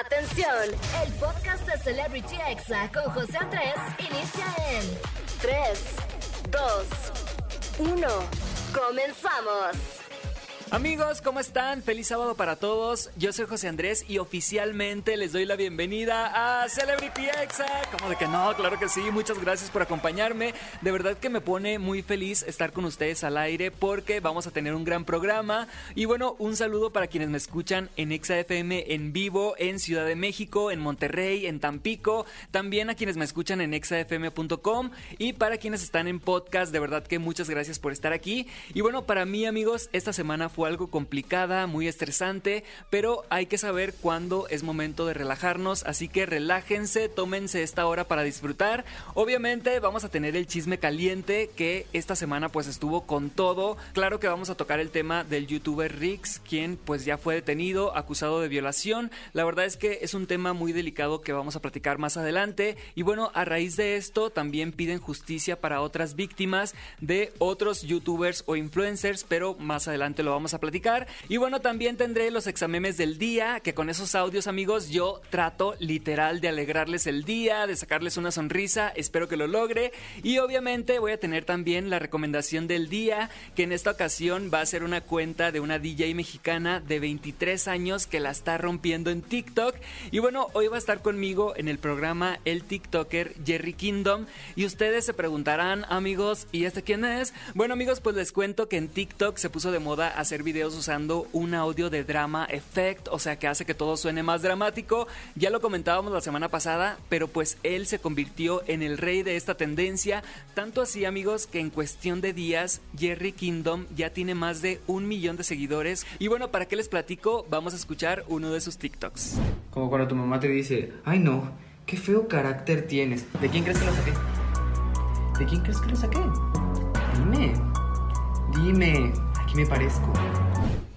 Atención, el podcast de Celebrity Exa con José Andrés inicia en 3, 2, 1. Comenzamos. Amigos, ¿cómo están? Feliz sábado para todos. Yo soy José Andrés y oficialmente les doy la bienvenida a Celebrity Exa. ¿Cómo de que no? Claro que sí. Muchas gracias por acompañarme. De verdad que me pone muy feliz estar con ustedes al aire porque vamos a tener un gran programa. Y bueno, un saludo para quienes me escuchan en Exa FM en vivo en Ciudad de México, en Monterrey, en Tampico. También a quienes me escuchan en exafm.com y para quienes están en podcast, de verdad que muchas gracias por estar aquí. Y bueno, para mí amigos, esta semana fue algo complicada, muy estresante, pero hay que saber cuándo es momento de relajarnos, así que relájense, tómense esta hora para disfrutar. Obviamente vamos a tener el chisme caliente que esta semana pues estuvo con todo. Claro que vamos a tocar el tema del youtuber Rix, quien pues ya fue detenido, acusado de violación. La verdad es que es un tema muy delicado que vamos a platicar más adelante y bueno, a raíz de esto también piden justicia para otras víctimas de otros youtubers o influencers, pero más adelante lo vamos a platicar. Y bueno, también tendré los examemes del día, que con esos audios, amigos, yo trato literal de alegrarles el día, de sacarles una sonrisa. Espero que lo logre. Y obviamente voy a tener también la recomendación del día, que en esta ocasión va a ser una cuenta de una DJ mexicana de 23 años que la está rompiendo en TikTok. Y bueno, hoy va a estar conmigo en el programa el TikToker Jerry Kingdom. Y ustedes se preguntarán, amigos, ¿y este quién es? Bueno, amigos, pues les cuento que en TikTok se puso de moda videos usando un audio de drama effect, o sea que hace que todo suene más dramático. Ya lo comentábamos la semana pasada, pero pues él se convirtió en el rey de esta tendencia, tanto así amigos que en cuestión de días Jerry Kingdom ya tiene más de un millón de seguidores. Y bueno, ¿para qué les platico? Vamos a escuchar uno de sus TikToks. Como cuando tu mamá te dice, ay no, qué feo carácter tienes. ¿De quién crees que lo saqué? ¿De quién crees que lo saqué? Dime, dime, me parezco.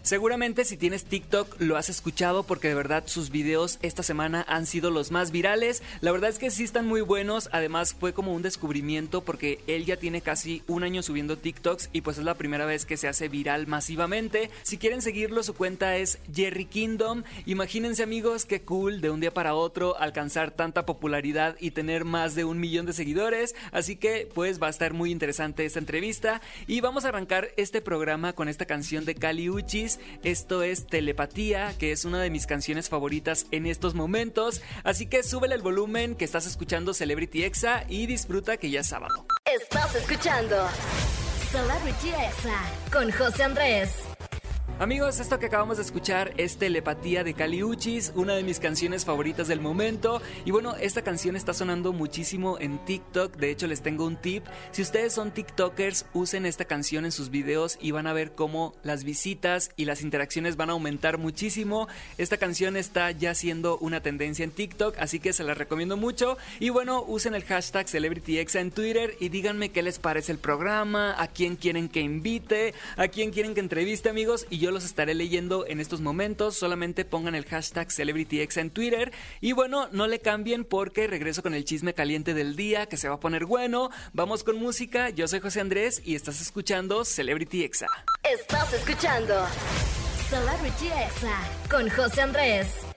Seguramente si tienes TikTok lo has escuchado porque de verdad sus videos esta semana han sido los más virales. La verdad es que sí están muy buenos. Además fue como un descubrimiento porque él ya tiene casi un año subiendo TikToks y pues es la primera vez que se hace viral masivamente. Si quieren seguirlo su cuenta es Jerry Kingdom. Imagínense amigos qué cool de un día para otro alcanzar tanta popularidad y tener más de un millón de seguidores. Así que pues va a estar muy interesante esta entrevista y vamos a arrancar este programa con esta canción de Cali Uchis esto es Telepatía, que es una de mis canciones favoritas en estos momentos. Así que súbele el volumen que estás escuchando Celebrity Exa y disfruta que ya es sábado. Estás escuchando Celebrity Exa con José Andrés. Amigos, esto que acabamos de escuchar es Telepatía de Caliuchis, una de mis canciones favoritas del momento. Y bueno, esta canción está sonando muchísimo en TikTok. De hecho, les tengo un tip. Si ustedes son TikTokers, usen esta canción en sus videos y van a ver cómo las visitas y las interacciones van a aumentar muchísimo. Esta canción está ya siendo una tendencia en TikTok, así que se la recomiendo mucho. Y bueno, usen el hashtag CelebrityExa en Twitter y díganme qué les parece el programa, a quién quieren que invite, a quién quieren que entreviste, amigos. Los estaré leyendo en estos momentos. Solamente pongan el hashtag CelebrityX en Twitter. Y bueno, no le cambien porque regreso con el chisme caliente del día que se va a poner bueno. Vamos con música. Yo soy José Andrés y estás escuchando Celebrity Exa. Estás escuchando Celebrity Exa con José Andrés.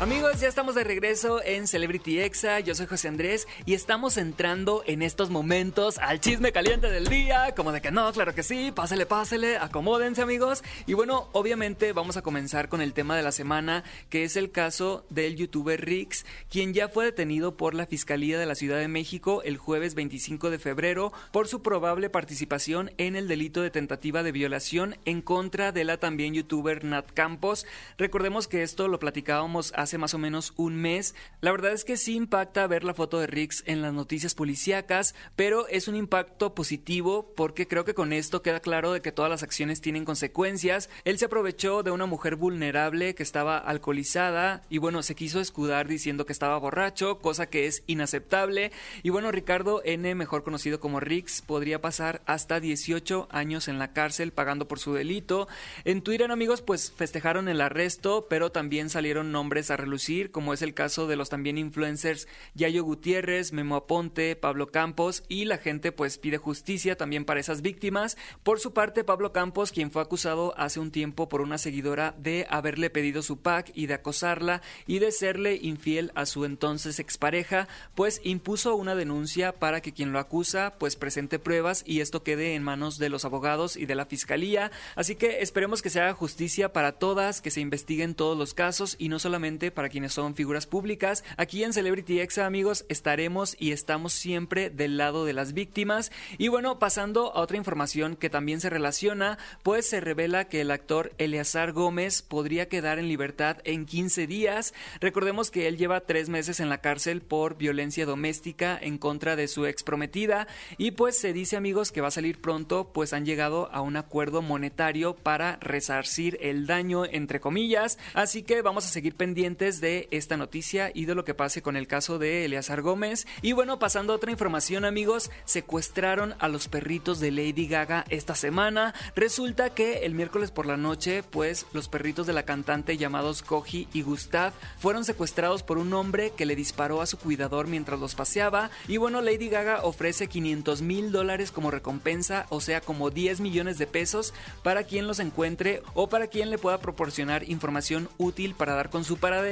Amigos, ya estamos de regreso en Celebrity Exa. Yo soy José Andrés y estamos entrando en estos momentos al chisme caliente del día. Como de que no, claro que sí, pásele, pásele, acomódense, amigos. Y bueno, obviamente vamos a comenzar con el tema de la semana, que es el caso del youtuber Rix, quien ya fue detenido por la Fiscalía de la Ciudad de México el jueves 25 de febrero por su probable participación en el delito de tentativa de violación en contra de la también youtuber Nat Campos. Recordemos que esto lo platicábamos hace más o menos un mes. La verdad es que sí impacta ver la foto de Rix en las noticias policíacas, pero es un impacto positivo porque creo que con esto queda claro de que todas las acciones tienen consecuencias. Él se aprovechó de una mujer vulnerable que estaba alcoholizada y bueno, se quiso escudar diciendo que estaba borracho, cosa que es inaceptable. Y bueno, Ricardo N, mejor conocido como Rix, podría pasar hasta 18 años en la cárcel pagando por su delito. En Twitter, amigos, pues festejaron el arresto, pero también salieron nombres a relucir, como es el caso de los también influencers Yayo Gutiérrez, Memo Aponte, Pablo Campos y la gente pues pide justicia también para esas víctimas. Por su parte, Pablo Campos, quien fue acusado hace un tiempo por una seguidora de haberle pedido su pack y de acosarla y de serle infiel a su entonces expareja, pues impuso una denuncia para que quien lo acusa pues presente pruebas y esto quede en manos de los abogados y de la fiscalía. Así que esperemos que se haga justicia para todas, que se investiguen todos los casos y no solamente para quienes son figuras públicas. Aquí en Celebrity Exa, amigos, estaremos y estamos siempre del lado de las víctimas. Y bueno, pasando a otra información que también se relaciona, pues se revela que el actor Eleazar Gómez podría quedar en libertad en 15 días. Recordemos que él lleva tres meses en la cárcel por violencia doméstica en contra de su ex prometida y pues se dice amigos que va a salir pronto pues han llegado a un acuerdo monetario para resarcir el daño entre comillas así que vamos a seguir pendientes de esta noticia y de lo que pase con el caso de Eleazar Gómez. Y bueno pasando a otra información amigos secuestraron a los perritos de Lady Gaga esta semana. Resulta que el miércoles por la noche pues los perritos de la cantante llamados Koji y Gustav fueron secuestrados por un hombre que le disparó a su cuidador mientras los paseaba. Y bueno Lady Gaga ofrece 500 mil dólares como recompensa, o sea, como 10 millones de pesos para quien los encuentre o para quien le pueda proporcionar información útil para dar con su paradero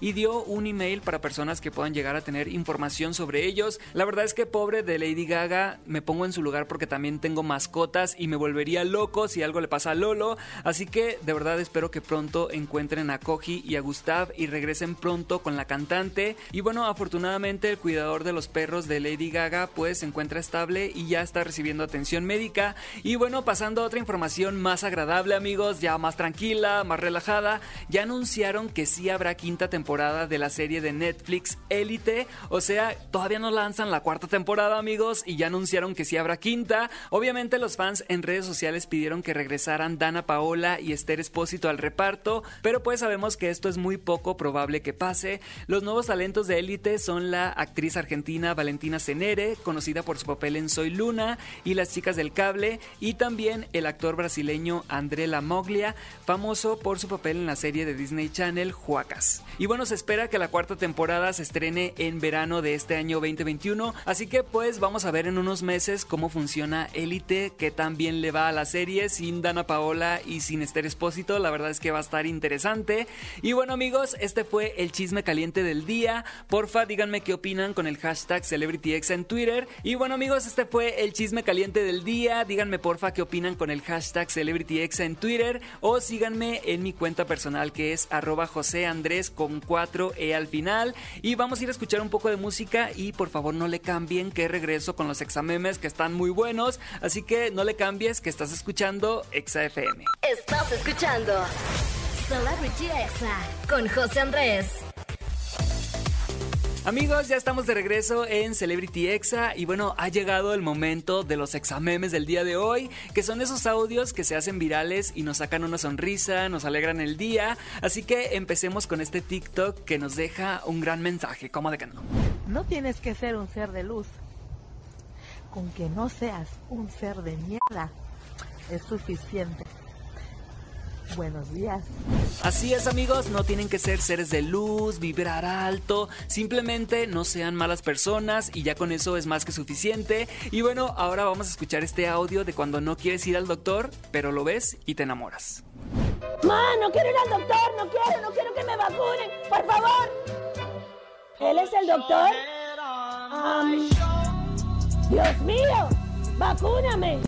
y dio un email para personas que puedan llegar a tener información sobre ellos. La verdad es que pobre de Lady Gaga, me pongo en su lugar porque también tengo mascotas y me volvería loco si algo le pasa a Lolo, así que de verdad espero que pronto encuentren a Koji y a Gustav y regresen pronto con la cantante. Y bueno, afortunadamente el cuidador de los perros de Lady Gaga pues se encuentra estable y ya está recibiendo atención médica. Y bueno, pasando a otra información más agradable amigos, ya más tranquila, más relajada, ya anunciaron que sí habrá quinta temporada de la serie de Netflix Elite. O sea, todavía no lanzan la cuarta temporada amigos y ya anunciaron que sí habrá quinta. Obviamente los fans en redes sociales pidieron que regresaran Dana Paola y Esther Espósito al reparto, pero pues sabemos que esto es muy poco probable que pase. Los nuevos talentos de Elite son la actriz argentina Valentina Cenere, conocida por su papel en Soy Luna y Las chicas del cable, y también el actor brasileño André Lamoglia, famoso por su papel en la serie de Disney Channel Y bueno, se espera que la cuarta temporada se estrene en verano de este año 2021, así que pues vamos a ver en unos meses cómo funciona Elite, qué tan bien le va a la serie sin Dana Paola y sin Esther Espósito, la verdad es que va a estar interesante. Y bueno amigos, este fue el chisme caliente del día. Porfa, díganme qué opinan con el hashtag CelebrityX en Twitter. Y bueno amigos, este fue el chisme caliente del día. Díganme porfa qué opinan con el hashtag CelebrityX en Twitter. O síganme en mi cuenta personal que es arroba José Andrés con 4E al final. Y vamos a ir a escuchar un poco de música y por favor no le cambien que regreso con los examemes que están muy buenos. Así que no le cambies que estás escuchando ExaFM. Estás escuchando Celebrity Exa con José Andrés. Amigos, ya estamos de regreso en Celebrity Exa y bueno, ha llegado el momento de los examemes del día de hoy, que son esos audios que se hacen virales y nos sacan una sonrisa, nos alegran el día, así que empecemos con este TikTok que nos deja un gran mensaje, ¿cómo de que no? No tienes que ser un ser de luz. Con que no seas un ser de mierda es suficiente. Buenos días. Así es amigos, no tienen que ser seres de luz, vibrar alto, simplemente no sean malas personas y ya con eso es más que suficiente. Y bueno, ahora vamos a escuchar este audio de cuando no quieres ir al doctor, pero lo ves y te enamoras. Ma, no quiero ir al doctor, no quiero, no quiero que me vacunen, por favor. ¿Él es el doctor? Dios mío, vacúname.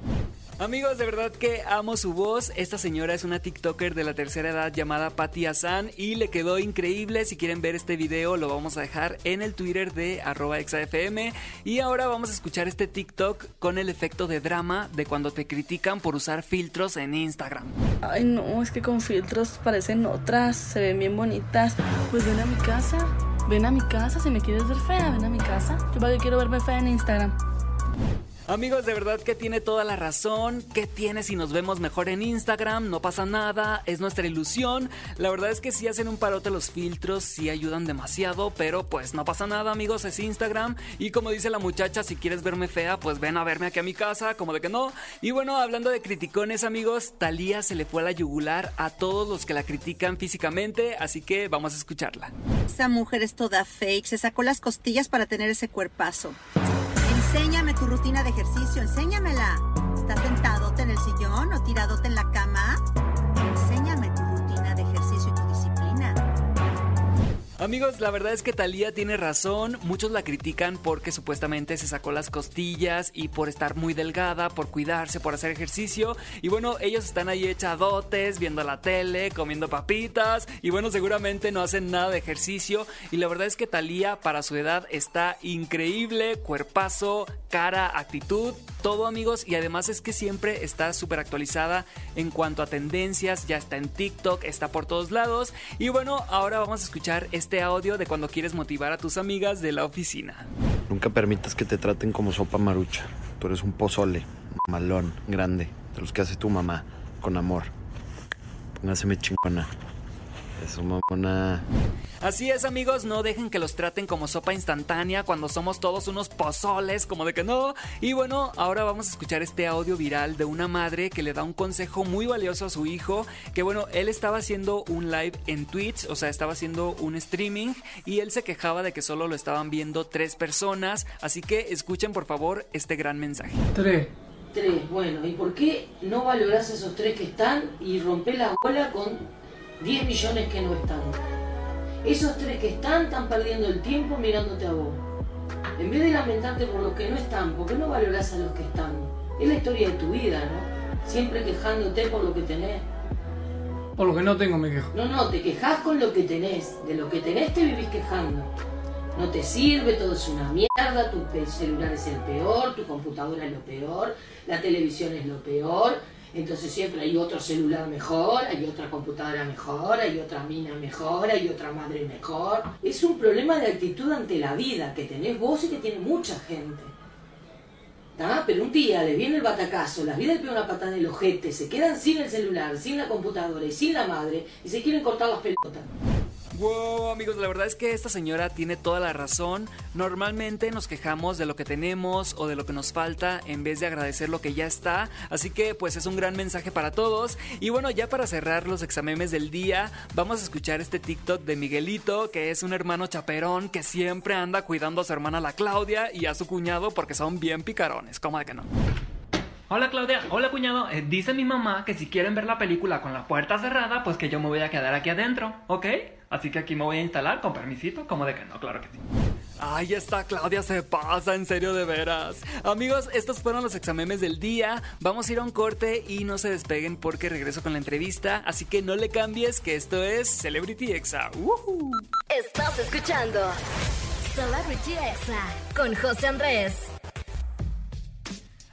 Amigos, de verdad que amo su voz. Esta señora es una TikToker de la tercera edad llamada Patty Hassan y le quedó increíble. Si quieren ver este video, lo vamos a dejar en el Twitter de arroba exafm. Y ahora vamos a escuchar este TikTok con el efecto de drama de cuando te critican por usar filtros en Instagram. Ay, no, es que con filtros parecen otras, se ven bien bonitas. Pues ven a mi casa, ven a mi casa, si me quieres ver fea, ven a mi casa. Yo para qué quiero verme fea en Instagram. Amigos, de verdad que tiene toda la razón. ¿Qué tiene si nos vemos mejor en Instagram? No pasa nada, es nuestra ilusión. La verdad es que si hacen un parote los filtros, sí ayudan demasiado, pero pues no pasa nada, amigos, es Instagram. Y como dice la muchacha, si quieres verme fea, pues ven a verme aquí a mi casa, como de que no. Y bueno, hablando de criticones, amigos, Talía se le fue a la yugular a todos los que la critican físicamente, así que vamos a escucharla. Esa mujer es toda fake, se sacó las costillas para tener ese cuerpazo. Enséñame tu rutina de ejercicio, enséñamela. ¿Estás sentadote en el sillón o tiradote en la cama? Amigos, la verdad es que Talía tiene razón. Muchos la critican porque supuestamente se sacó las costillas y por estar muy delgada, por cuidarse, por hacer ejercicio. Y bueno, ellos están ahí echadotes, viendo la tele, comiendo papitas. Y bueno, seguramente no hacen nada de ejercicio. Y la verdad es que Talía, para su edad, está increíble. Cuerpazo, cara, actitud, todo, amigos. Y además es que siempre está súper actualizada en cuanto a tendencias. Ya está en TikTok, está por todos lados. Y bueno, ahora vamos a escuchar este audio de cuando quieres motivar a tus amigas de la oficina. Nunca permitas que te traten como sopa marucha. Tú eres un pozole, malón, grande, de los que hace tu mamá, con amor. Póngaseme chingona. Es una mamona. Así es, amigos, no dejen que los traten como sopa instantánea cuando somos todos unos pozoles, como de que no. Y bueno, ahora vamos a escuchar este audio viral de una madre que le da un consejo muy valioso a su hijo, que bueno, él estaba haciendo un live en Twitch, o sea, estaba haciendo un streaming y él se quejaba de que solo lo estaban viendo tres personas, así que escuchen por favor este gran mensaje. Tres. Tres, bueno, ¿y por qué no valorás esos tres que están y rompés la bola con 10 millones que no están? Esos tres que están están perdiendo el tiempo mirándote a vos. En vez de lamentarte por los que no están, ¿por qué no valorás a los que están? Es la historia de tu vida, ¿no? Siempre quejándote por lo que tenés. Por lo que no tengo me quejo. No, no, te quejas con lo que tenés. De lo que tenés te vivís quejando. No te sirve, todo es una mierda, tu celular es el peor, tu computadora es lo peor, la televisión es lo peor. Entonces siempre hay otro celular mejor, hay otra computadora mejor, hay otra mina mejor, hay otra madre mejor. Es un problema de actitud ante la vida que tenés vos y que tiene mucha gente. ¿tá? Pero un día le viene el batacazo, la vida le pega una patada en el ojete, se quedan sin el celular, sin la computadora y sin la madre y se quieren cortar las pelotas. Wow, amigos, la verdad es que esta señora tiene toda la razón. Normalmente nos quejamos de lo que tenemos o de lo que nos falta en vez de agradecer lo que ya está. Así que pues es un gran mensaje para todos. Y bueno, ya para cerrar los examemes del día, vamos a escuchar este TikTok de Miguelito, que es un hermano chaperón que siempre anda cuidando a su hermana la Claudia y a su cuñado porque son bien picarones. ¿Cómo de que no? Hola Claudia, hola cuñado. Eh, dice mi mamá que si quieren ver la película con la puerta cerrada, pues que yo me voy a quedar aquí adentro, ¿ok? Así que aquí me voy a instalar con permisito, como de que no, claro que sí. Ay, esta Claudia se pasa, en serio de veras. Amigos, estos fueron los examemes del día. Vamos a ir a un corte y no se despeguen porque regreso con la entrevista. Así que no le cambies, que esto es Celebrity Exa. ¡Woohoo! Estás escuchando Celebrity Exa con José Andrés.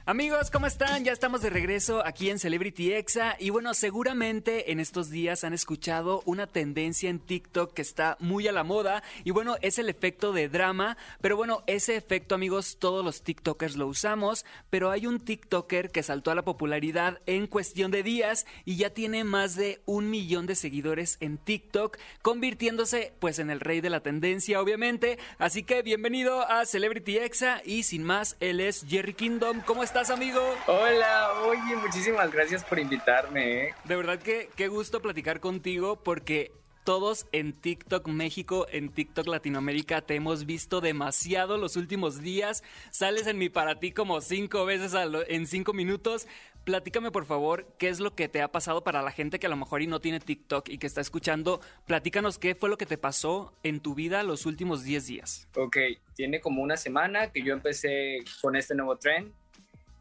Amigos, ¿cómo están? Ya estamos de regreso aquí en Celebrity Exa y bueno, seguramente en estos días han escuchado una tendencia en TikTok que está muy a la moda y bueno, es el efecto de drama, pero bueno, ese efecto amigos todos los TikTokers lo usamos, pero hay un TikToker que saltó a la popularidad en cuestión de días y ya tiene más de un millón de seguidores en TikTok, convirtiéndose pues en el rey de la tendencia obviamente, así que bienvenido a Celebrity Exa y sin más, él es Jerry Kingdom, ¿cómo estás? Estás, amigo? Hola, oye, muchísimas gracias por invitarme. ¿eh? De verdad que qué gusto platicar contigo porque todos en TikTok México, en TikTok Latinoamérica, te hemos visto demasiado los últimos días. Sales en mi para ti como cinco veces lo, en cinco minutos. Platícame por favor qué es lo que te ha pasado para la gente que a lo mejor y no tiene TikTok y que está escuchando. Platícanos qué fue lo que te pasó en tu vida los últimos 10 días. Ok, tiene como una semana que yo empecé con este nuevo trend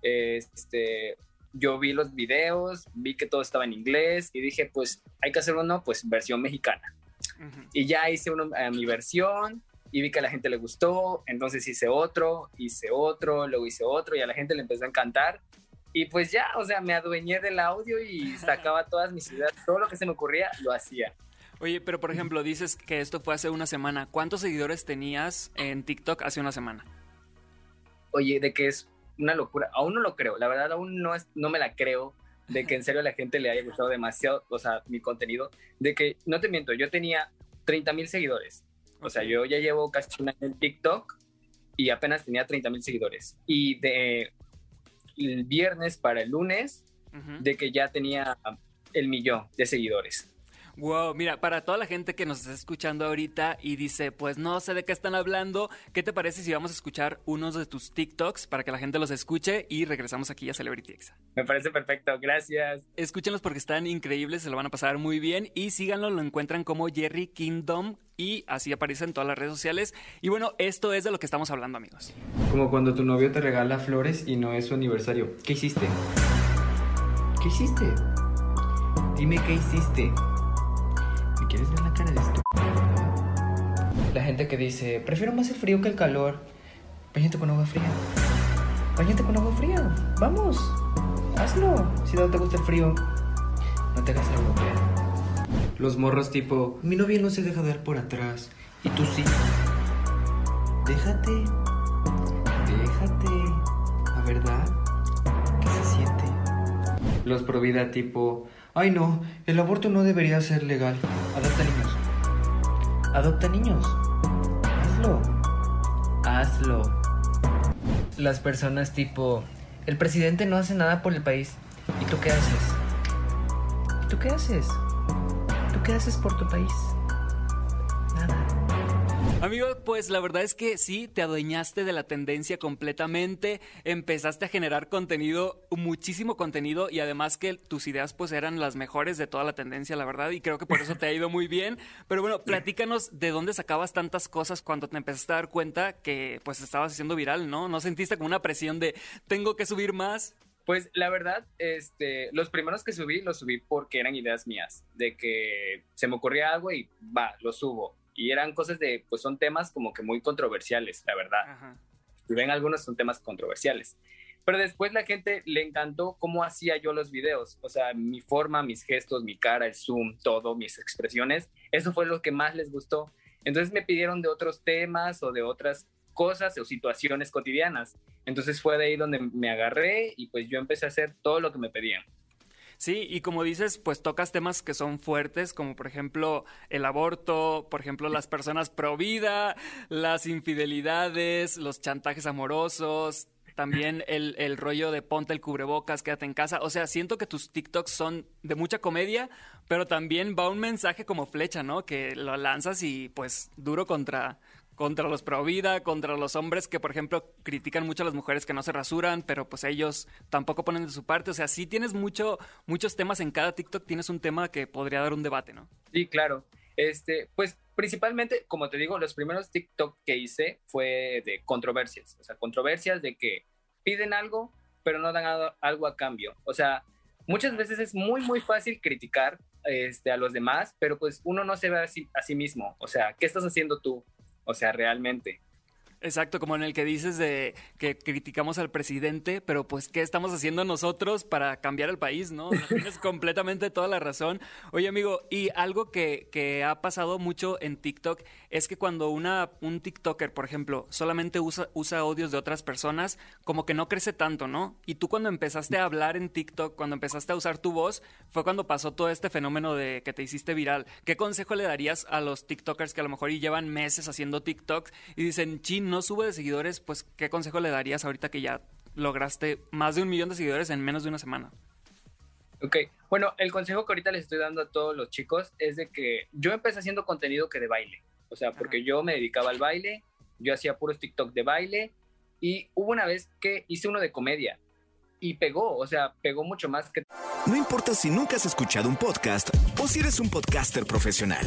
este, yo vi los videos, vi que todo estaba en inglés y dije, pues hay que hacer uno, pues versión mexicana. Uh -huh. Y ya hice uno, a mi versión y vi que a la gente le gustó, entonces hice otro, hice otro, luego hice otro y a la gente le empezó a encantar. Y pues ya, o sea, me adueñé del audio y sacaba todas mis ideas, todo lo que se me ocurría, lo hacía. Oye, pero por ejemplo, dices que esto fue hace una semana. ¿Cuántos seguidores tenías en TikTok hace una semana? Oye, de que es una locura. Aún no lo creo, la verdad aún no, es, no me la creo de que en serio a la gente le haya gustado demasiado, o sea, mi contenido, de que, no te miento, yo tenía 30 mil seguidores. O sea, yo ya llevo casi un año en TikTok y apenas tenía 30 mil seguidores. Y de el viernes para el lunes, de que ya tenía el millón de seguidores. Wow, mira, para toda la gente que nos está escuchando ahorita y dice, pues no sé de qué están hablando, ¿qué te parece si vamos a escuchar unos de tus TikToks para que la gente los escuche y regresamos aquí a Celebrity Exa? Me parece perfecto, gracias. Escúchenlos porque están increíbles, se lo van a pasar muy bien y síganlo, lo encuentran como Jerry Kingdom y así aparece en todas las redes sociales. Y bueno, esto es de lo que estamos hablando, amigos. Como cuando tu novio te regala flores y no es su aniversario. ¿Qué hiciste? ¿Qué hiciste? Dime qué hiciste. ¿Me quieres ver la cara de esto? La gente que dice, prefiero más el frío que el calor. Báñate con agua fría. Báñate con agua fría. Vamos. Hazlo. Si no te gusta el frío, no te hagas la europea. Los morros tipo, mi novia no se deja dar por atrás. Y tú sí. Déjate. Déjate. La verdad. ¿Qué se siente? Los pro vida tipo, ay no, el aborto no debería ser legal. Adopta niños. Adopta niños. Hazlo. Hazlo. Las personas tipo, el presidente no hace nada por el país. ¿Y tú qué haces? ¿Y tú qué haces? ¿Tú qué haces por tu país? Amigo, pues la verdad es que sí, te adueñaste de la tendencia completamente, empezaste a generar contenido, muchísimo contenido y además que tus ideas pues eran las mejores de toda la tendencia, la verdad, y creo que por eso te ha ido muy bien. Pero bueno, platícanos de dónde sacabas tantas cosas cuando te empezaste a dar cuenta que pues estabas haciendo viral, ¿no? ¿No sentiste como una presión de tengo que subir más? Pues la verdad, este, los primeros que subí, los subí porque eran ideas mías, de que se me ocurría algo y va, lo subo y eran cosas de, pues son temas como que muy controversiales, la verdad. Si ven algunos son temas controversiales. Pero después la gente le encantó cómo hacía yo los videos, o sea, mi forma, mis gestos, mi cara, el zoom, todo, mis expresiones, eso fue lo que más les gustó. Entonces me pidieron de otros temas o de otras cosas o situaciones cotidianas. Entonces fue de ahí donde me agarré y pues yo empecé a hacer todo lo que me pedían. Sí, y como dices, pues tocas temas que son fuertes, como por ejemplo el aborto, por ejemplo las personas pro vida, las infidelidades, los chantajes amorosos, también el, el, rollo de ponte el cubrebocas, quédate en casa. O sea, siento que tus TikToks son de mucha comedia, pero también va un mensaje como flecha, ¿no? Que lo lanzas y pues duro contra, contra los pro vida, contra los hombres que, por ejemplo, critican mucho a las mujeres que no se rasuran, pero pues ellos tampoco ponen de su parte. O sea, sí tienes mucho, muchos temas en cada TikTok, tienes un tema que podría dar un debate, ¿no? Sí, claro. Este, pues principalmente, como te digo, los primeros TikTok que hice fue de controversias. O sea, controversias de que piden algo, pero no dan algo a cambio. O sea, muchas veces es muy, muy fácil criticar este, a los demás, pero pues uno no se ve a sí, a sí mismo. O sea, ¿qué estás haciendo tú? O sea, realmente. Exacto, como en el que dices de que criticamos al presidente, pero pues ¿qué estamos haciendo nosotros para cambiar el país, no? Tienes completamente toda la razón. Oye, amigo, y algo que, que, ha pasado mucho en TikTok es que cuando una, un TikToker, por ejemplo, solamente usa, usa audios de otras personas, como que no crece tanto, ¿no? Y tú cuando empezaste a hablar en TikTok, cuando empezaste a usar tu voz, fue cuando pasó todo este fenómeno de que te hiciste viral. ¿Qué consejo le darías a los TikTokers que a lo mejor llevan meses haciendo TikTok y dicen, chin, no sube de seguidores, pues ¿qué consejo le darías ahorita que ya lograste más de un millón de seguidores en menos de una semana? Ok, bueno, el consejo que ahorita les estoy dando a todos los chicos es de que yo empecé haciendo contenido que de baile, o sea, porque yo me dedicaba al baile, yo hacía puros TikTok de baile y hubo una vez que hice uno de comedia y pegó, o sea, pegó mucho más que... No importa si nunca has escuchado un podcast o si eres un podcaster profesional.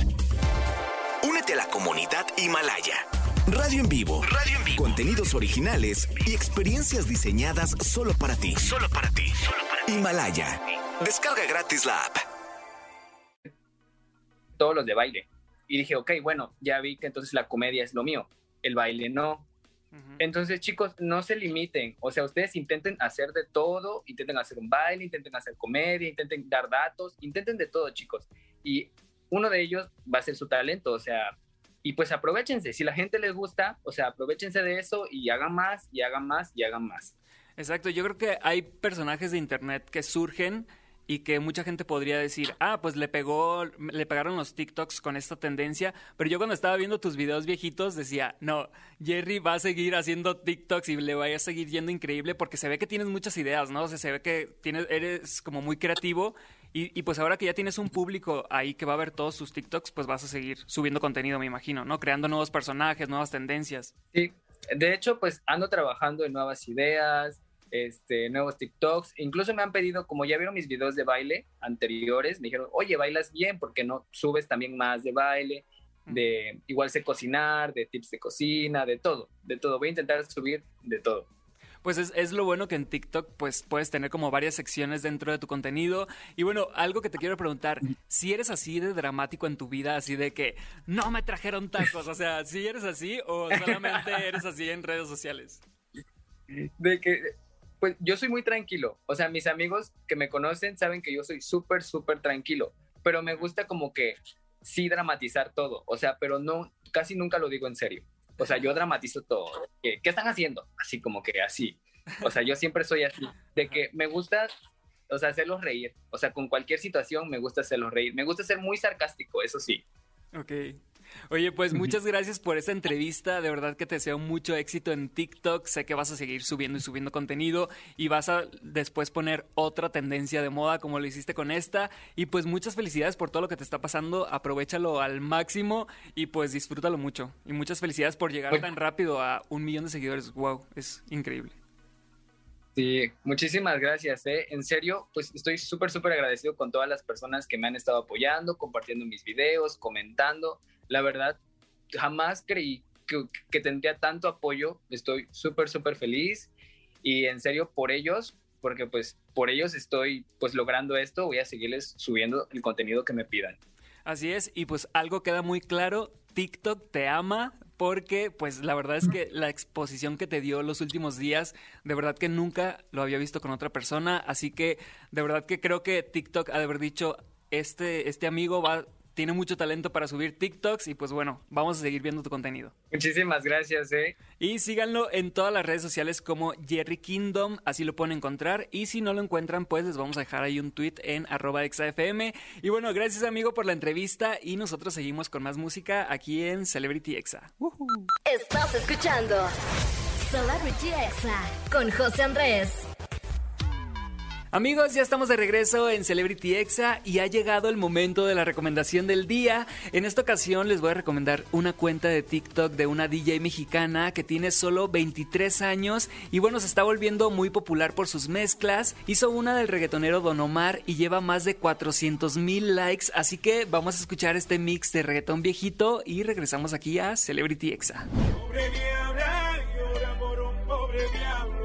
Únete a la comunidad Himalaya. Radio en vivo. Radio en vivo. Contenidos originales y experiencias diseñadas solo para ti. Solo para ti. Himalaya. Descarga gratis la app. Todos los de baile. Y dije, ok, bueno, ya vi que entonces la comedia es lo mío. El baile no. Entonces, chicos, no se limiten. O sea, ustedes intenten hacer de todo, intenten hacer un baile, intenten hacer comedia, intenten dar datos, intenten de todo, chicos. Y uno de ellos va a ser su talento. O sea, y pues aprovechense, si la gente les gusta, o sea, aprovechense de eso y hagan más y hagan más y hagan más. Exacto, yo creo que hay personajes de internet que surgen y que mucha gente podría decir, ah, pues le pegó, le pegaron los TikToks con esta tendencia, pero yo cuando estaba viendo tus videos viejitos decía, no, Jerry va a seguir haciendo TikToks y le va a seguir yendo increíble porque se ve que tienes muchas ideas, ¿no? O sea, se ve que tienes, eres como muy creativo y, y pues ahora que ya tienes un público ahí que va a ver todos tus TikToks, pues vas a seguir subiendo contenido, me imagino, ¿no? Creando nuevos personajes, nuevas tendencias. Sí, de hecho, pues ando trabajando en nuevas ideas, este, nuevos TikToks. Incluso me han pedido, como ya vieron mis videos de baile anteriores, me dijeron, oye, bailas bien, ¿por qué no subes también más de baile? De igual sé cocinar, de tips de cocina, de todo, de todo. Voy a intentar subir de todo. Pues es, es, lo bueno que en TikTok pues puedes tener como varias secciones dentro de tu contenido. Y bueno, algo que te quiero preguntar, si eres así de dramático en tu vida, así de que no me trajeron tacos, o sea, si eres así o solamente eres así en redes sociales. De que pues yo soy muy tranquilo. O sea, mis amigos que me conocen saben que yo soy súper, súper tranquilo. Pero me gusta como que sí dramatizar todo. O sea, pero no, casi nunca lo digo en serio. O sea, yo dramatizo todo. ¿Qué, ¿Qué, están haciendo? Así como que así. O sea, yo siempre soy así. De que me gusta, o sea, hacerlos reír. O sea, con cualquier situación me gusta hacerlos reír. Me gusta ser muy sarcástico, eso sí. Ok. Oye, pues muchas gracias por esta entrevista. De verdad que te deseo mucho éxito en TikTok. Sé que vas a seguir subiendo y subiendo contenido y vas a después poner otra tendencia de moda como lo hiciste con esta. Y pues muchas felicidades por todo lo que te está pasando. Aprovechalo al máximo y pues disfrútalo mucho. Y muchas felicidades por llegar tan rápido a un millón de seguidores. Wow, es increíble. Sí, muchísimas gracias. ¿eh? En serio, pues estoy súper, súper agradecido con todas las personas que me han estado apoyando, compartiendo mis videos, comentando la verdad, jamás creí que, que tendría tanto apoyo. Estoy súper, súper feliz y en serio por ellos, porque pues por ellos estoy pues logrando esto, voy a seguirles subiendo el contenido que me pidan. Así es, y pues algo queda muy claro, TikTok te ama porque pues la verdad es que la exposición que te dio los últimos días, de verdad que nunca lo había visto con otra persona, así que de verdad que creo que TikTok ha de haber dicho, este, este amigo va tiene mucho talento para subir TikToks y pues bueno, vamos a seguir viendo tu contenido. Muchísimas gracias, eh. Y síganlo en todas las redes sociales como Jerry Kingdom, así lo pueden encontrar. Y si no lo encuentran, pues les vamos a dejar ahí un tweet en arroba exafm. Y bueno, gracias amigo por la entrevista y nosotros seguimos con más música aquí en Celebrity Exa. Estás escuchando Celebrity Exa con José Andrés. Amigos, ya estamos de regreso en Celebrity Exa y ha llegado el momento de la recomendación del día. En esta ocasión les voy a recomendar una cuenta de TikTok de una DJ mexicana que tiene solo 23 años y bueno, se está volviendo muy popular por sus mezclas. Hizo una del reggaetonero Don Omar y lleva más de 400 mil likes, así que vamos a escuchar este mix de reggaetón viejito y regresamos aquí a Celebrity Exa. Pobre diabla, llora por un pobre diablo.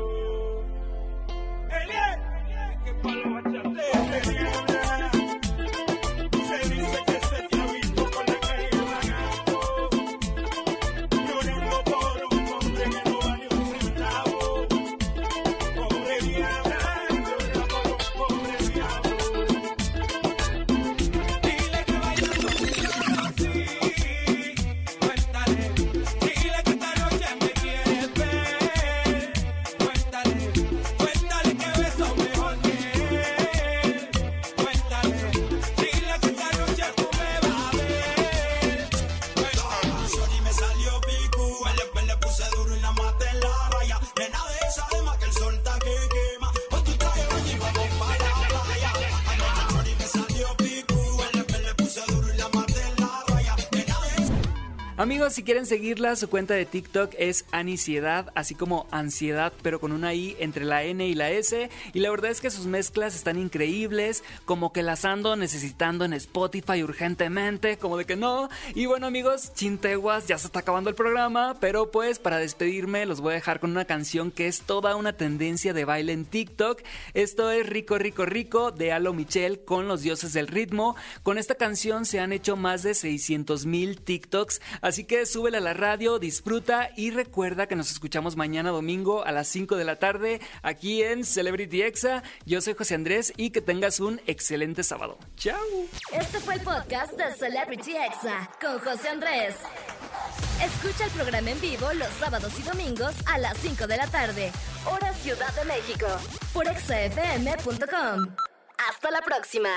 Si quieren seguirla, su cuenta de TikTok es Anisiedad, así como ansiedad, pero con una I entre la N y la S. Y la verdad es que sus mezclas están increíbles, como que las ando necesitando en Spotify urgentemente, como de que no. Y bueno, amigos, chinteguas, ya se está acabando el programa, pero pues para despedirme los voy a dejar con una canción que es toda una tendencia de baile en TikTok. Esto es Rico, Rico, Rico de Alo Michel con los dioses del ritmo. Con esta canción se han hecho más de 600 mil TikToks. Así que súbele a la radio, disfruta y recuerda que nos escuchamos mañana domingo a las 5 de la tarde aquí en Celebrity Exa. Yo soy José Andrés y que tengas un excelente sábado. Chao. Este fue el podcast de Celebrity Exa con José Andrés. Escucha el programa en vivo los sábados y domingos a las 5 de la tarde, hora Ciudad de México, por exafm.com. Hasta la próxima.